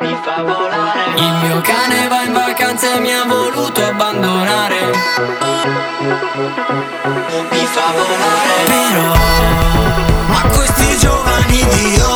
Mi fa volare. Il mio cane va in vacanza e mi ha voluto abbandonare. Mi fa volare. Però, ma questi giovani di oggi.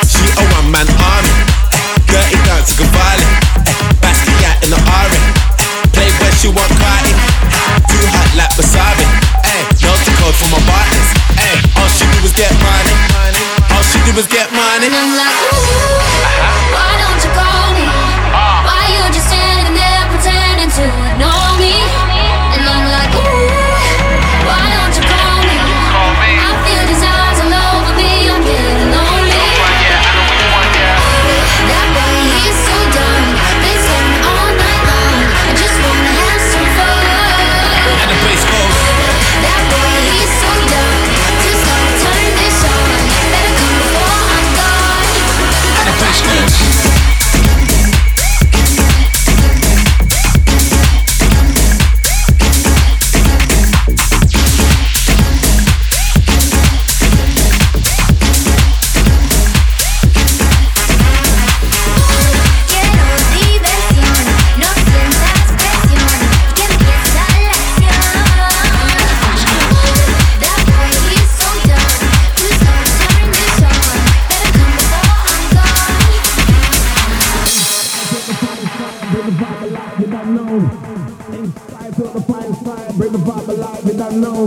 get money. Uh-huh.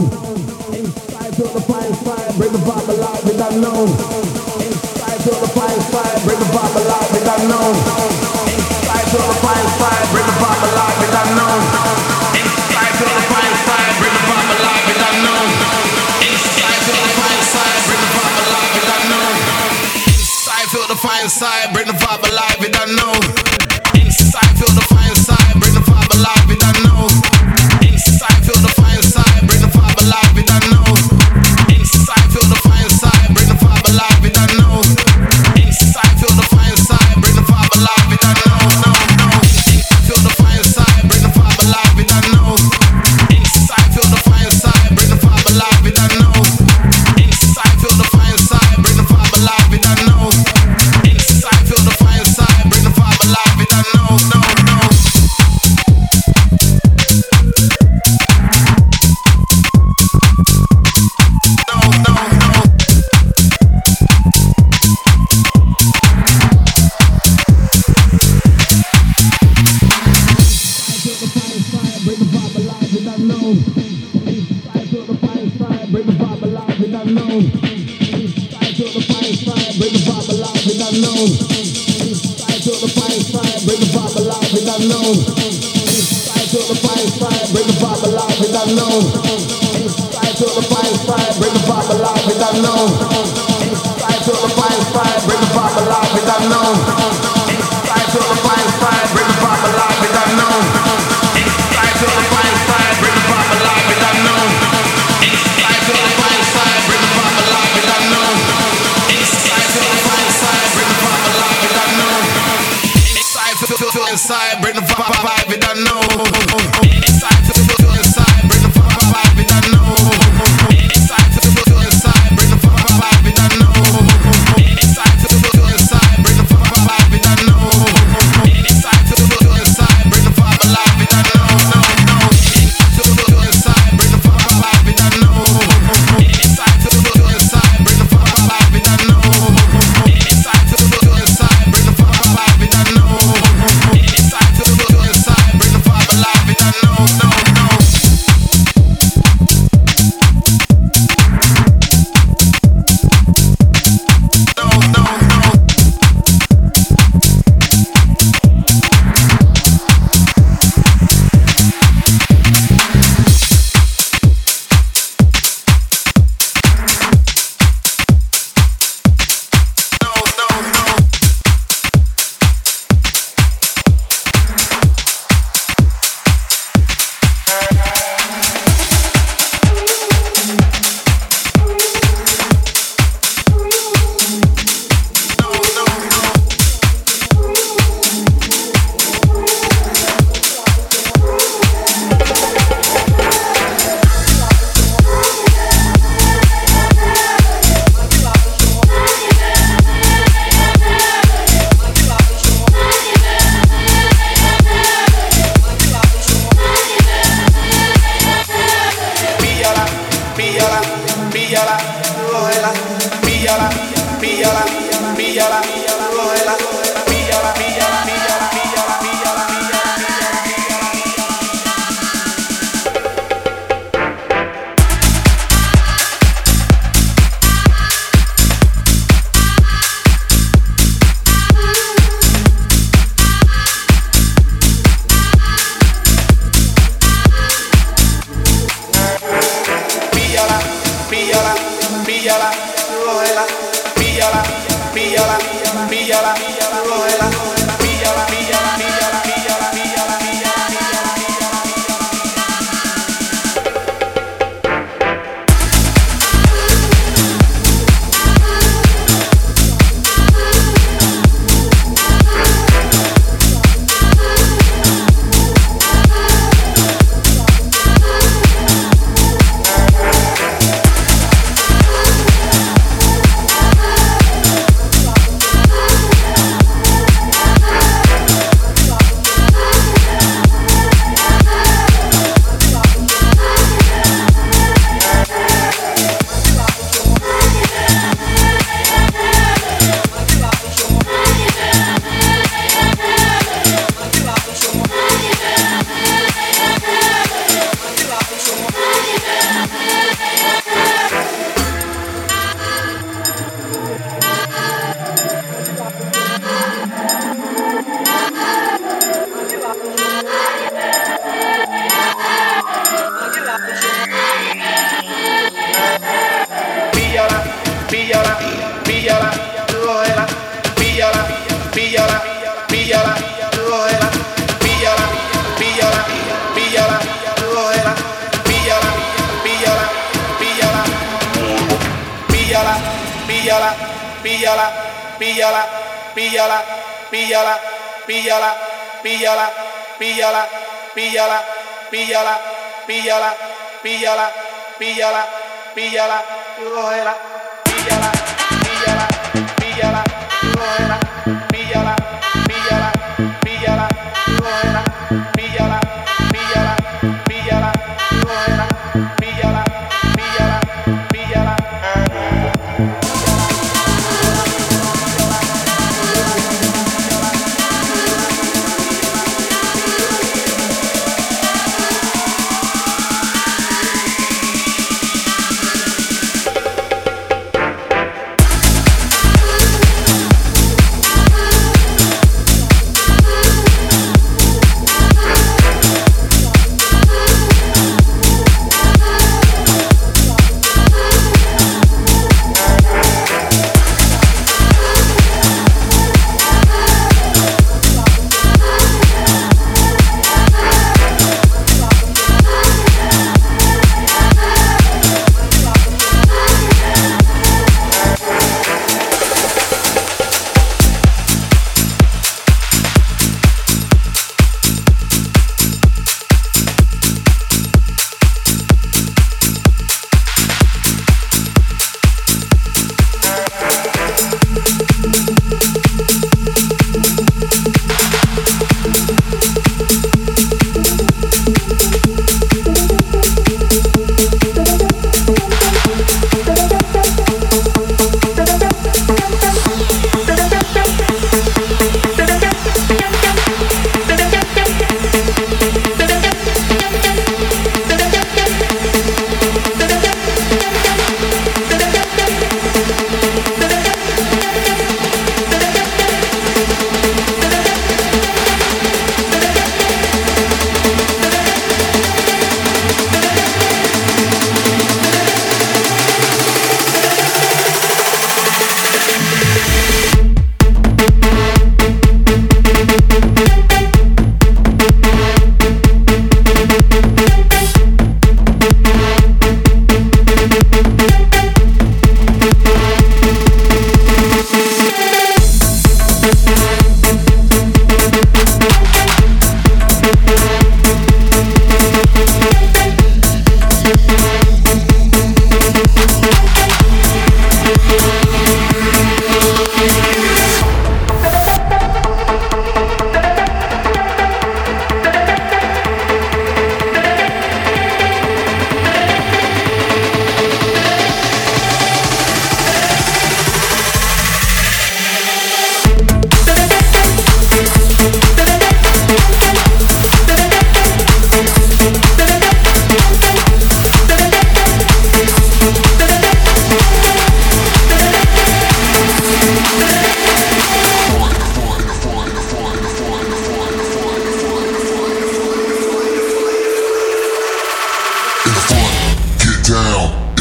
It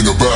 talking about.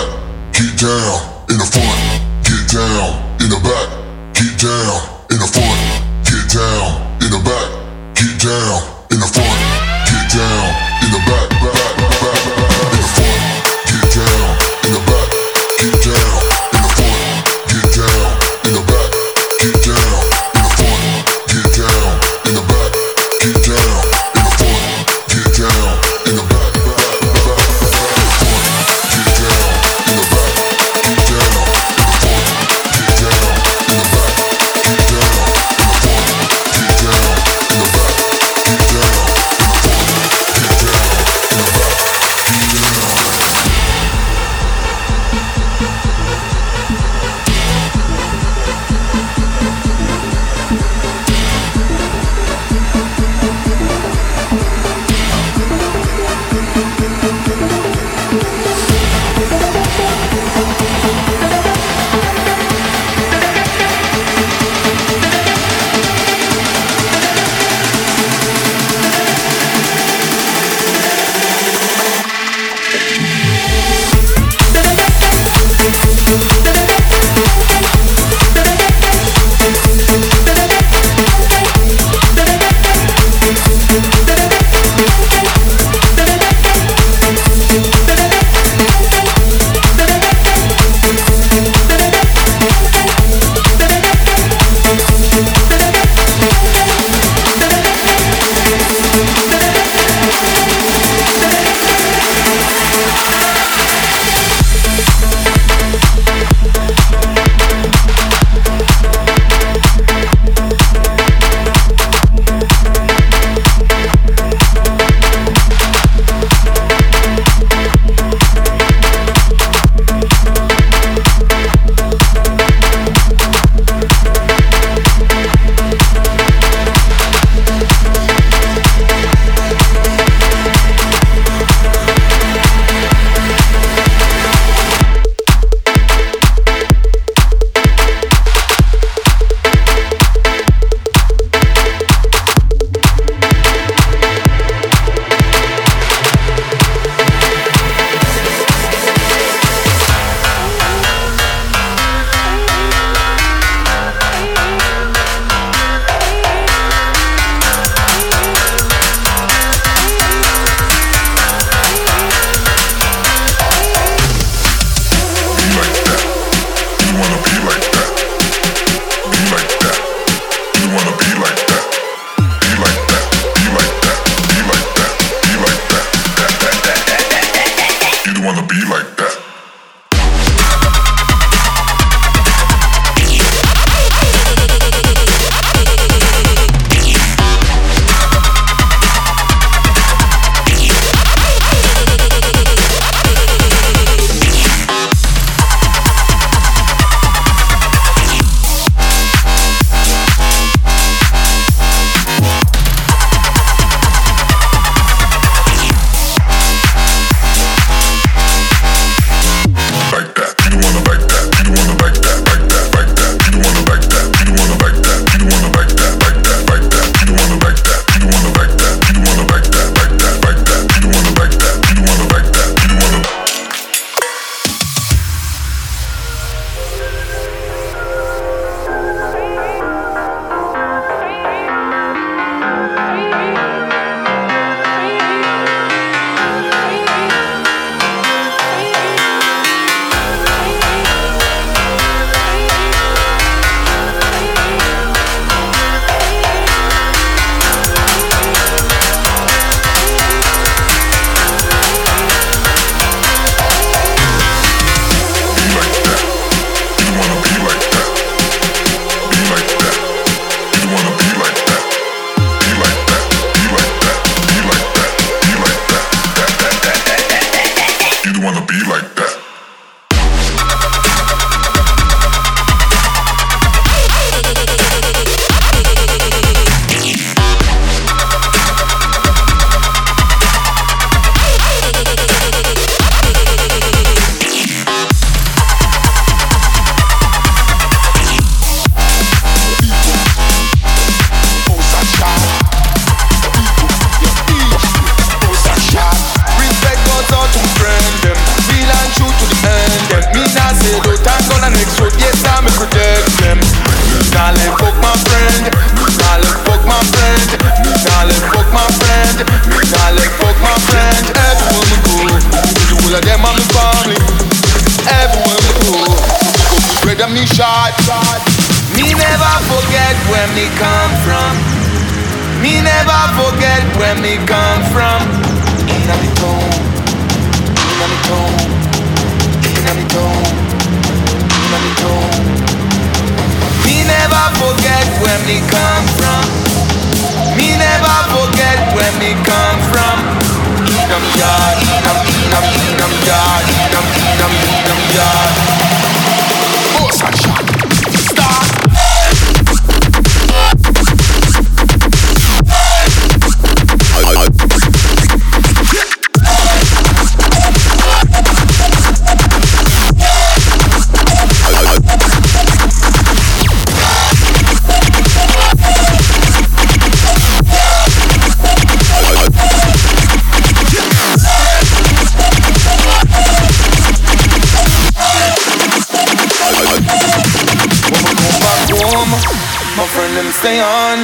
Them stay on.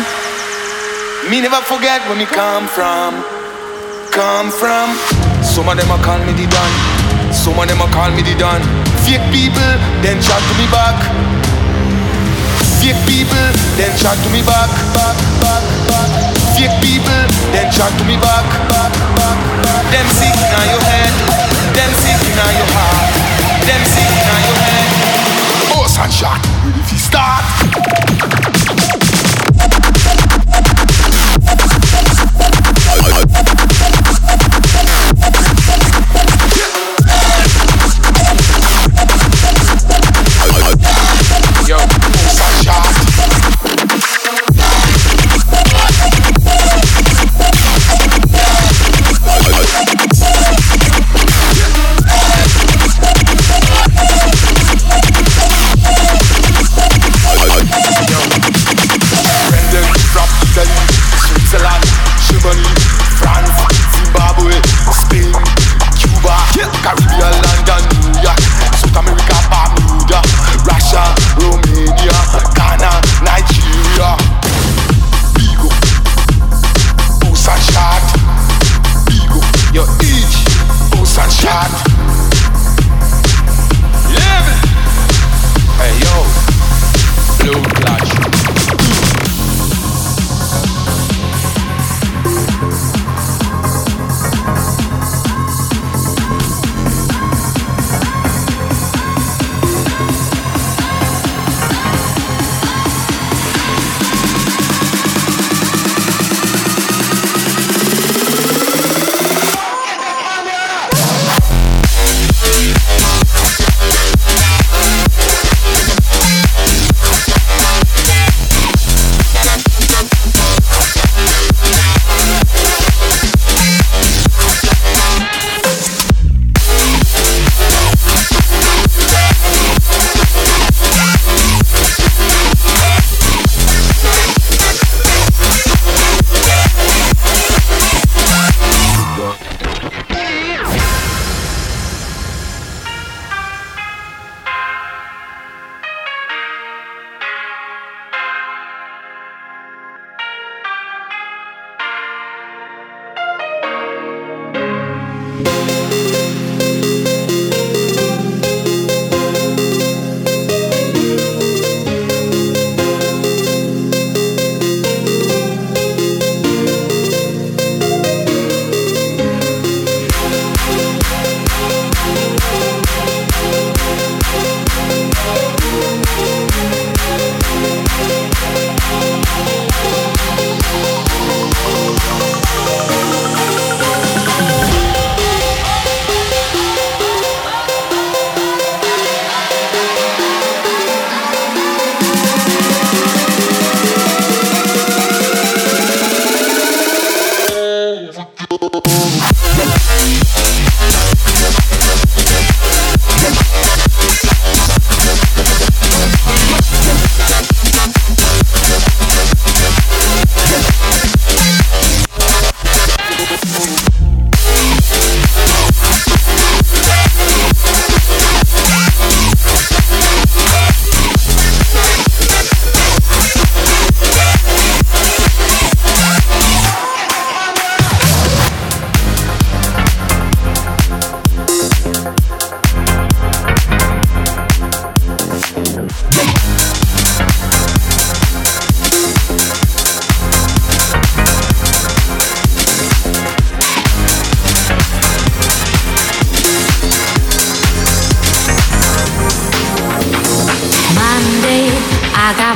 Me never forget where me come from. Come from. Some of them a call me the Don. Some of them a call me the Don. Fake people, then chat to me back. Fake people, then chat to me back. back, back, back. Fake people, then chat to me back. back, back, back. Them sick in your head. Them sick in your heart. Them sick in your head. Boss and shot. If you start.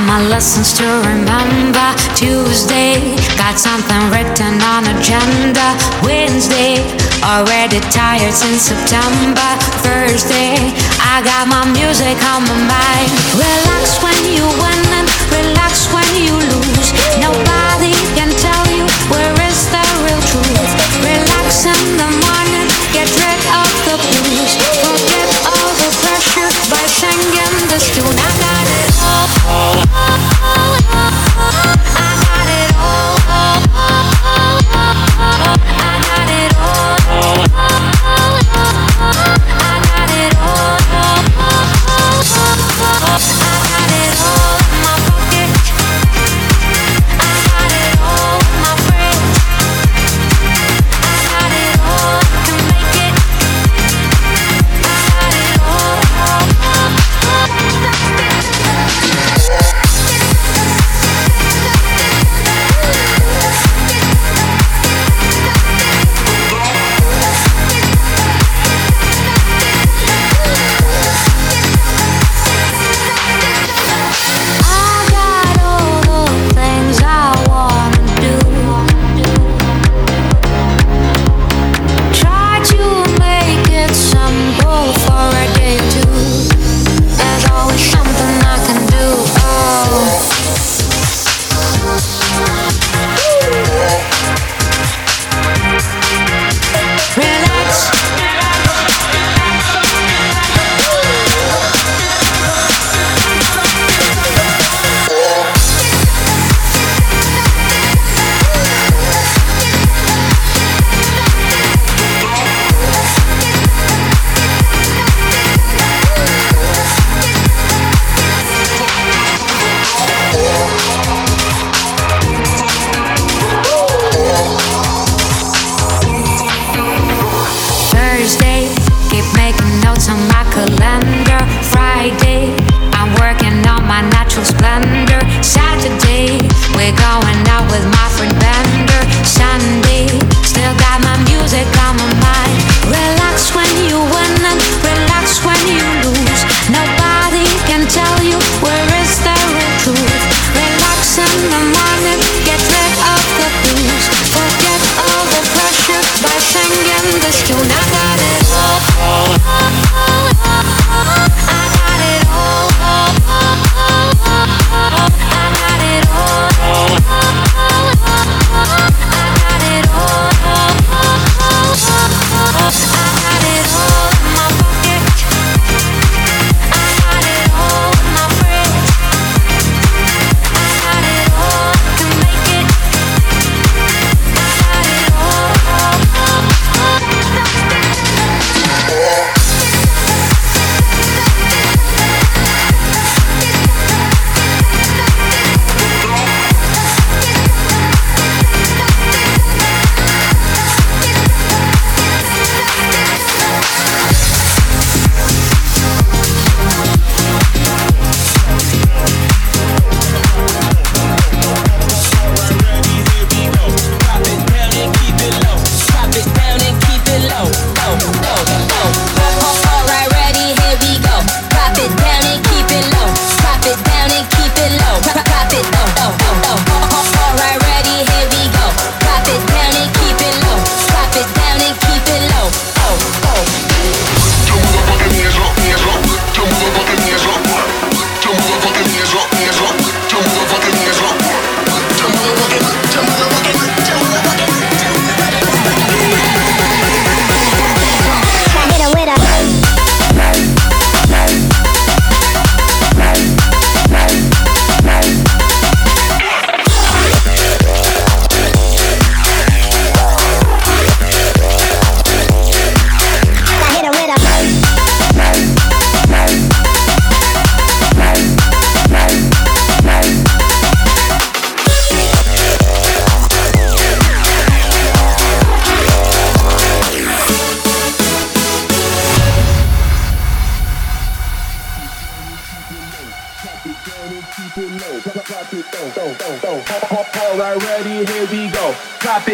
my lessons to remember. Tuesday, got something written on agenda. Wednesday, already tired since September. Thursday, I got my music on my mind. Relax when you win and relax when you lose. Nobody I got it all. I got it all.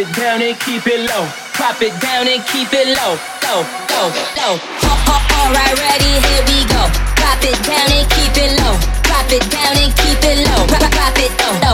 it down and keep it low. Pop it down and keep it low. Low, low, low. Alright, ready, here we go. Pop it down and keep it low. Pop it down and keep it low. Pop, it down. low.